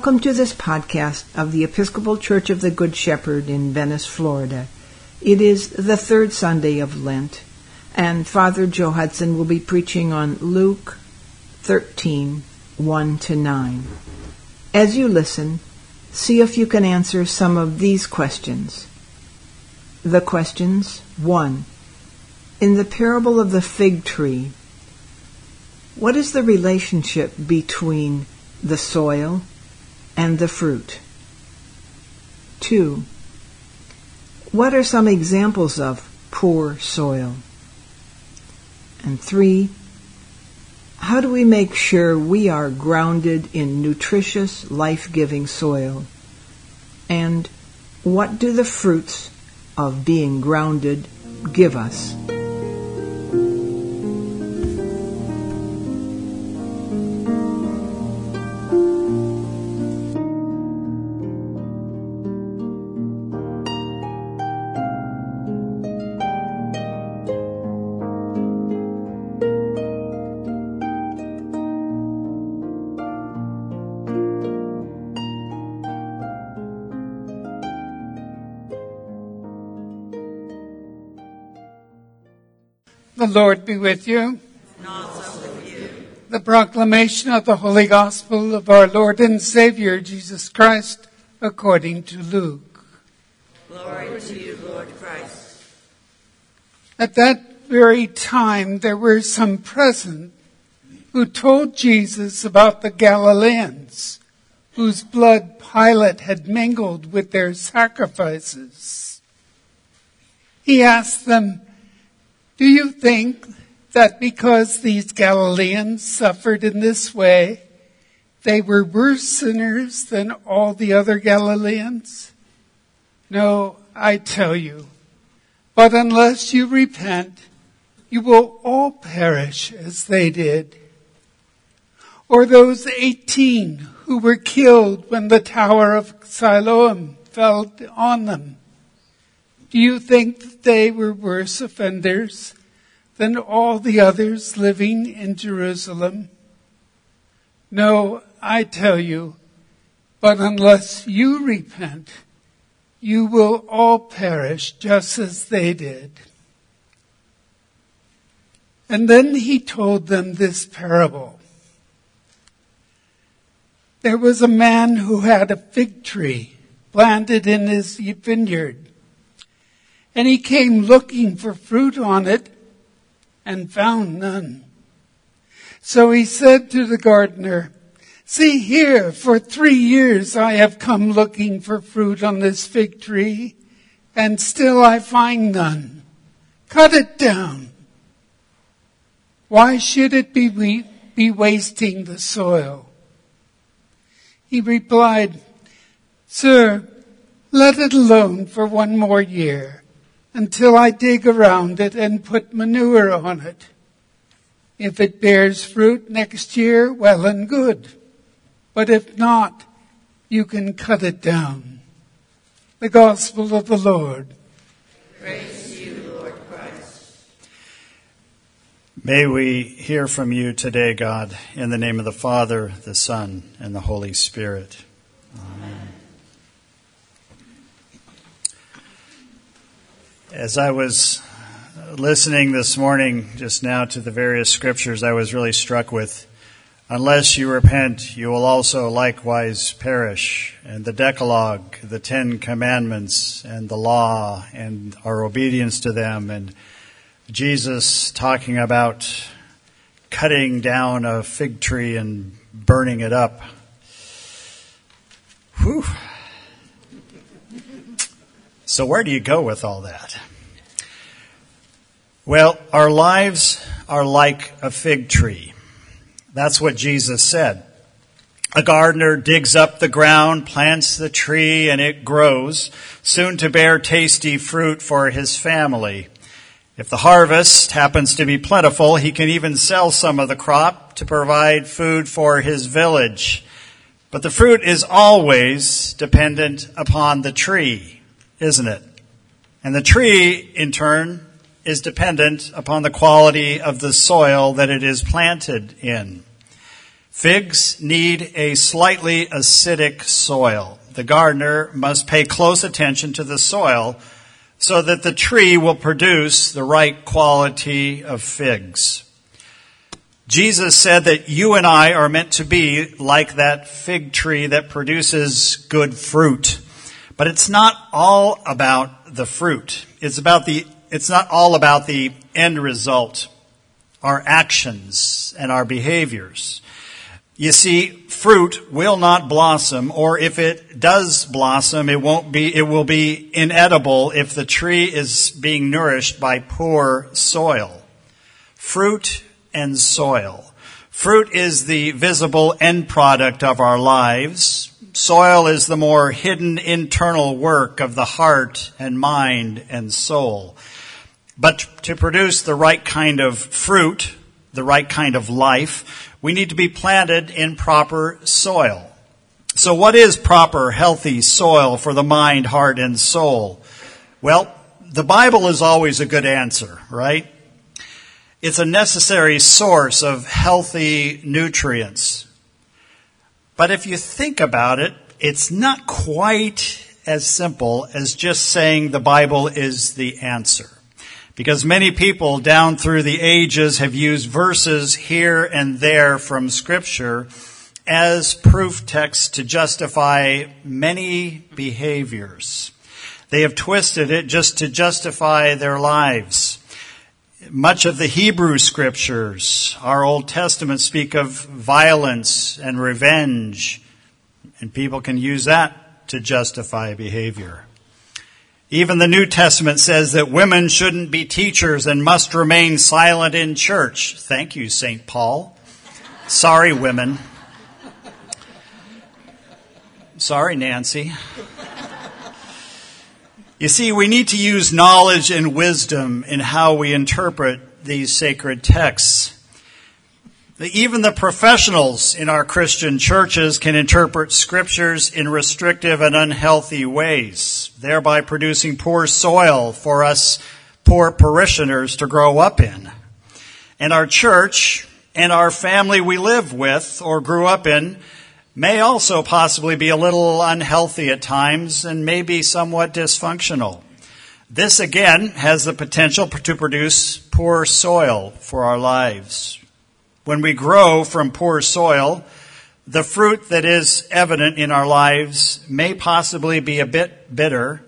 Welcome to this podcast of the Episcopal Church of the Good Shepherd in Venice, Florida. It is the third Sunday of Lent, and Father Joe Hudson will be preaching on Luke 13 1 to 9. As you listen, see if you can answer some of these questions. The questions 1. In the parable of the fig tree, what is the relationship between the soil and the fruit. 2. What are some examples of poor soil? And 3. How do we make sure we are grounded in nutritious, life giving soil? And what do the fruits of being grounded give us? The Lord be with you. And also with you. The proclamation of the Holy Gospel of our Lord and Savior Jesus Christ according to Luke. Glory to you, Lord Christ. At that very time, there were some present who told Jesus about the Galileans whose blood Pilate had mingled with their sacrifices. He asked them, do you think that because these Galileans suffered in this way, they were worse sinners than all the other Galileans? No, I tell you. But unless you repent, you will all perish as they did. Or those 18 who were killed when the Tower of Siloam fell on them. Do you think that they were worse offenders than all the others living in Jerusalem? No, I tell you, but unless you repent, you will all perish just as they did. And then he told them this parable. There was a man who had a fig tree planted in his vineyard and he came looking for fruit on it and found none. So he said to the gardener, See here, for three years I have come looking for fruit on this fig tree, and still I find none. Cut it down. Why should it be, we, be wasting the soil? He replied, Sir, let it alone for one more year until I dig around it and put manure on it. If it bears fruit next year, well and good. But if not, you can cut it down. The Gospel of the Lord. Praise you, Lord Christ. May we hear from you today, God, in the name of the Father, the Son, and the Holy Spirit. Amen. As I was listening this morning, just now, to the various scriptures, I was really struck with unless you repent, you will also likewise perish. And the Decalogue, the Ten Commandments, and the law, and our obedience to them, and Jesus talking about cutting down a fig tree and burning it up. Whew. So, where do you go with all that? Well, our lives are like a fig tree. That's what Jesus said. A gardener digs up the ground, plants the tree, and it grows, soon to bear tasty fruit for his family. If the harvest happens to be plentiful, he can even sell some of the crop to provide food for his village. But the fruit is always dependent upon the tree isn't it? And the tree, in turn, is dependent upon the quality of the soil that it is planted in. Figs need a slightly acidic soil. The gardener must pay close attention to the soil so that the tree will produce the right quality of figs. Jesus said that you and I are meant to be like that fig tree that produces good fruit. But it's not all about the fruit. It's about the, it's not all about the end result, our actions and our behaviors. You see, fruit will not blossom, or if it does blossom, it won't be, it will be inedible if the tree is being nourished by poor soil. Fruit and soil. Fruit is the visible end product of our lives. Soil is the more hidden internal work of the heart and mind and soul. But to produce the right kind of fruit, the right kind of life, we need to be planted in proper soil. So what is proper, healthy soil for the mind, heart, and soul? Well, the Bible is always a good answer, right? It's a necessary source of healthy nutrients. But if you think about it, it's not quite as simple as just saying the Bible is the answer. Because many people down through the ages have used verses here and there from scripture as proof texts to justify many behaviors. They have twisted it just to justify their lives. Much of the Hebrew scriptures, our Old Testament, speak of violence and revenge, and people can use that to justify behavior. Even the New Testament says that women shouldn't be teachers and must remain silent in church. Thank you, St. Paul. Sorry, women. Sorry, Nancy. You see, we need to use knowledge and wisdom in how we interpret these sacred texts. Even the professionals in our Christian churches can interpret scriptures in restrictive and unhealthy ways, thereby producing poor soil for us poor parishioners to grow up in. And our church and our family we live with or grew up in may also possibly be a little unhealthy at times and may be somewhat dysfunctional. This again has the potential to produce poor soil for our lives. When we grow from poor soil, the fruit that is evident in our lives may possibly be a bit bitter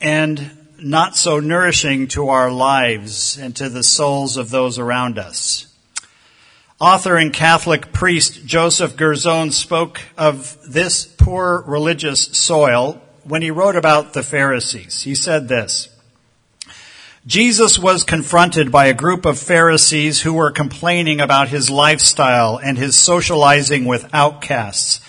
and not so nourishing to our lives and to the souls of those around us. Author and Catholic priest Joseph Girzone spoke of this poor religious soil when he wrote about the Pharisees. He said this, Jesus was confronted by a group of Pharisees who were complaining about his lifestyle and his socializing with outcasts.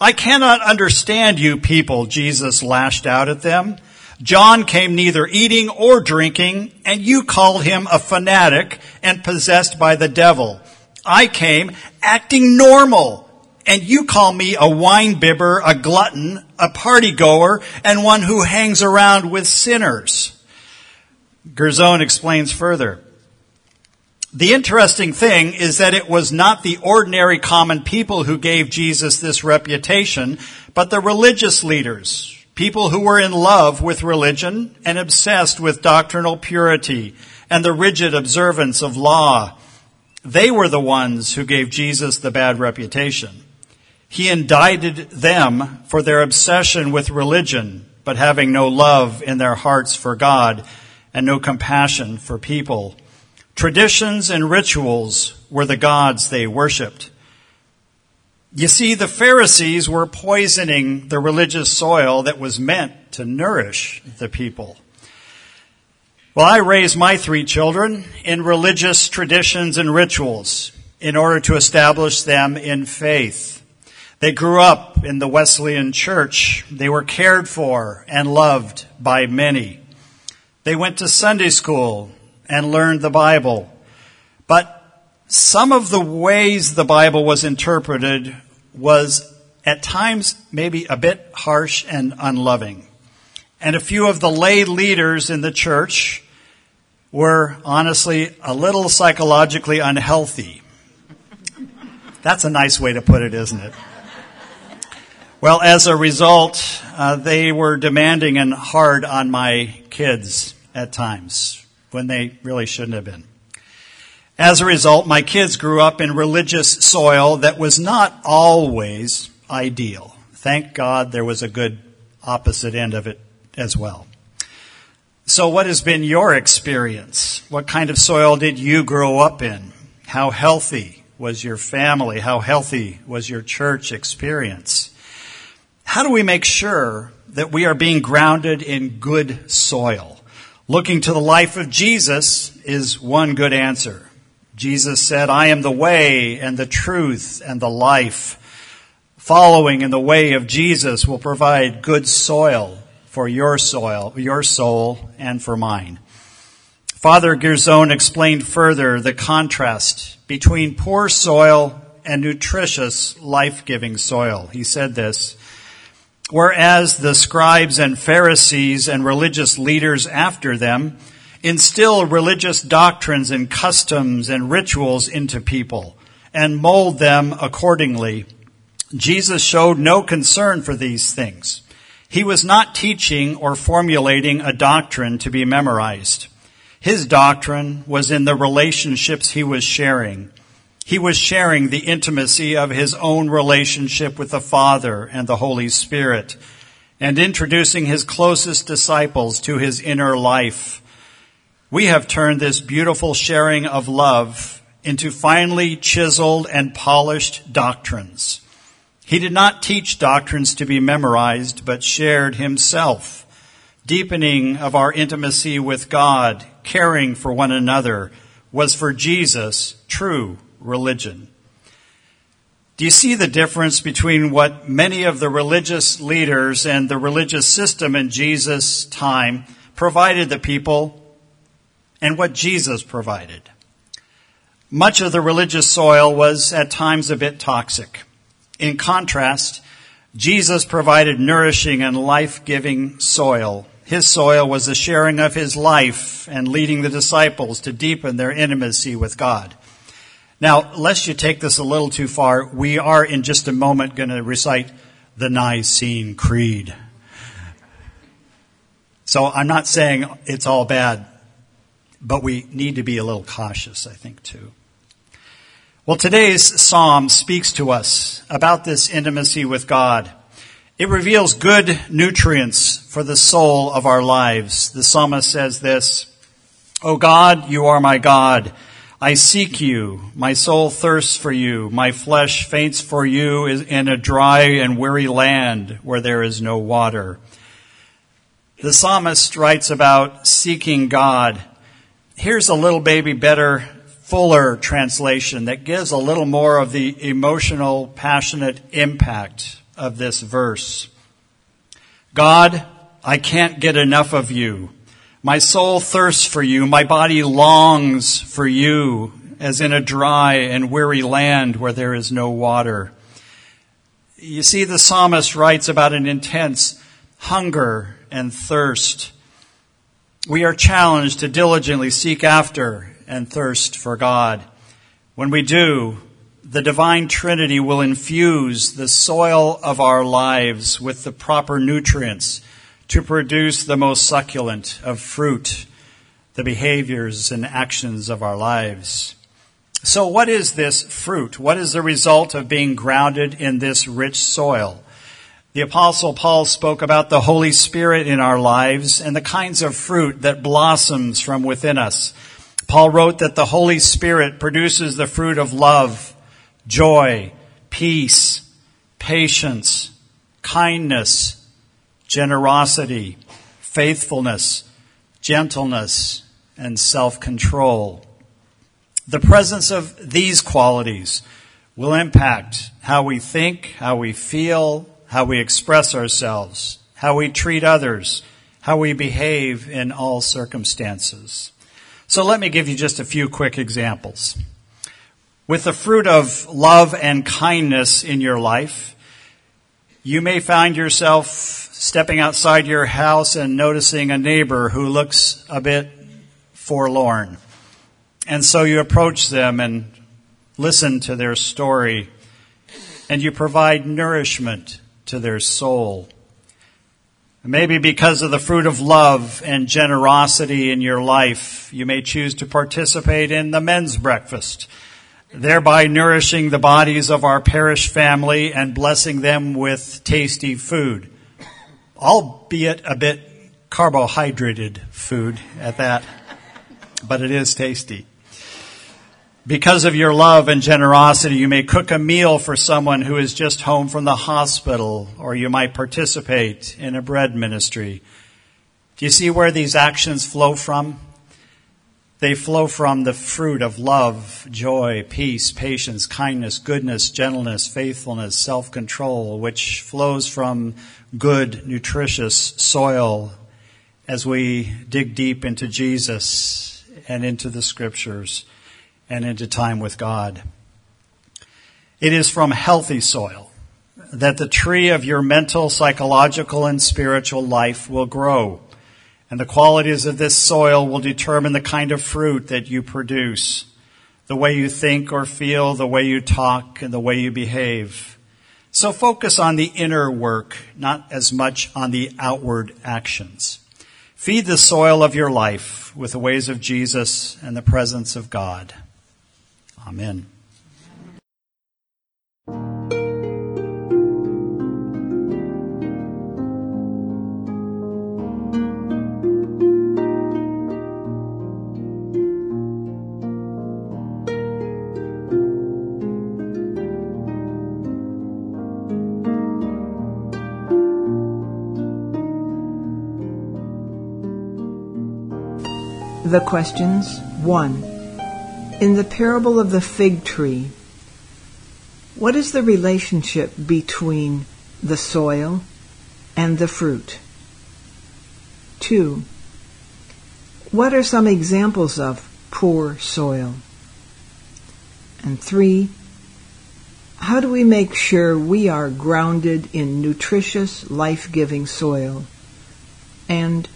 I cannot understand you people, Jesus lashed out at them. John came neither eating or drinking, and you called him a fanatic and possessed by the devil. I came acting normal. And you call me a wine bibber, a glutton, a party goer, and one who hangs around with sinners. Girzone explains further. The interesting thing is that it was not the ordinary common people who gave Jesus this reputation, but the religious leaders, people who were in love with religion and obsessed with doctrinal purity and the rigid observance of law. They were the ones who gave Jesus the bad reputation. He indicted them for their obsession with religion, but having no love in their hearts for God and no compassion for people. Traditions and rituals were the gods they worshiped. You see, the Pharisees were poisoning the religious soil that was meant to nourish the people. Well, I raised my three children in religious traditions and rituals in order to establish them in faith. They grew up in the Wesleyan church. They were cared for and loved by many. They went to Sunday school and learned the Bible. But some of the ways the Bible was interpreted was at times maybe a bit harsh and unloving. And a few of the lay leaders in the church were honestly a little psychologically unhealthy. That's a nice way to put it, isn't it? Well, as a result, uh, they were demanding and hard on my kids at times when they really shouldn't have been. As a result, my kids grew up in religious soil that was not always ideal. Thank God there was a good opposite end of it as well. So what has been your experience? What kind of soil did you grow up in? How healthy was your family? How healthy was your church experience? How do we make sure that we are being grounded in good soil? Looking to the life of Jesus is one good answer. Jesus said, I am the way and the truth and the life. Following in the way of Jesus will provide good soil for your soil, your soul, and for mine. Father Girzone explained further the contrast between poor soil and nutritious, life-giving soil. He said this, whereas the scribes and Pharisees and religious leaders after them instill religious doctrines and customs and rituals into people and mold them accordingly. Jesus showed no concern for these things. He was not teaching or formulating a doctrine to be memorized. His doctrine was in the relationships he was sharing. He was sharing the intimacy of his own relationship with the Father and the Holy Spirit and introducing his closest disciples to his inner life. We have turned this beautiful sharing of love into finely chiseled and polished doctrines. He did not teach doctrines to be memorized, but shared himself, deepening of our intimacy with God, caring for one another, was for Jesus true religion. Do you see the difference between what many of the religious leaders and the religious system in Jesus' time provided the people and what Jesus provided? Much of the religious soil was at times a bit toxic. In contrast, Jesus provided nourishing and life-giving soil. His soil was the sharing of his life and leading the disciples to deepen their intimacy with God. Now, lest you take this a little too far, we are in just a moment going to recite the Nicene Creed. So I'm not saying it's all bad, but we need to be a little cautious, I think, too. Well, today's psalm speaks to us about this intimacy with God. It reveals good nutrients for the soul of our lives. The psalmist says this, O God, you are my God. I seek you. My soul thirsts for you. My flesh faints for you in a dry and weary land where there is no water. The psalmist writes about seeking God. Here's a little baby better fuller translation that gives a little more of the emotional, passionate impact of this verse. God, I can't get enough of you. My soul thirsts for you. My body longs for you as in a dry and weary land where there is no water. You see, the psalmist writes about an intense hunger and thirst. We are challenged to diligently seek after and thirst for God. When we do, the divine Trinity will infuse the soil of our lives with the proper nutrients to produce the most succulent of fruit, the behaviors and actions of our lives. So what is this fruit? What is the result of being grounded in this rich soil? The apostle Paul spoke about the Holy Spirit in our lives and the kinds of fruit that blossoms from within us. Paul wrote that the Holy Spirit produces the fruit of love, joy, peace, patience, kindness, generosity, faithfulness, gentleness, and self-control. The presence of these qualities will impact how we think, how we feel, how we express ourselves, how we treat others, how we behave in all circumstances. So let me give you just a few quick examples. With the fruit of love and kindness in your life, you may find yourself stepping outside your house and noticing a neighbor who looks a bit forlorn. And so you approach them and listen to their story, and you provide nourishment to their soul. Maybe because of the fruit of love and generosity in your life, you may choose to participate in the men's breakfast, thereby nourishing the bodies of our parish family and blessing them with tasty food, albeit a bit carbohydrated food at that, but it is tasty. Because of your love and generosity, you may cook a meal for someone who is just home from the hospital, or you might participate in a bread ministry. Do you see where these actions flow from? They flow from the fruit of love, joy, peace, patience, kindness, goodness, gentleness, faithfulness, self-control, which flows from good, nutritious soil as we dig deep into Jesus and into the scriptures and into time with God. It is from healthy soil that the tree of your mental, psychological, and spiritual life will grow. And the qualities of this soil will determine the kind of fruit that you produce, the way you think or feel, the way you talk, and the way you behave. So focus on the inner work, not as much on the outward actions. Feed the soil of your life with the ways of Jesus and the presence of God. Amen. The questions 1. In the parable of the fig tree, what is the relationship between the soil and the fruit? 2. What are some examples of poor soil? And 3. How do we make sure we are grounded in nutritious, life giving soil? And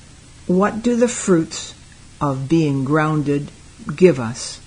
what do the fruits of being grounded give us?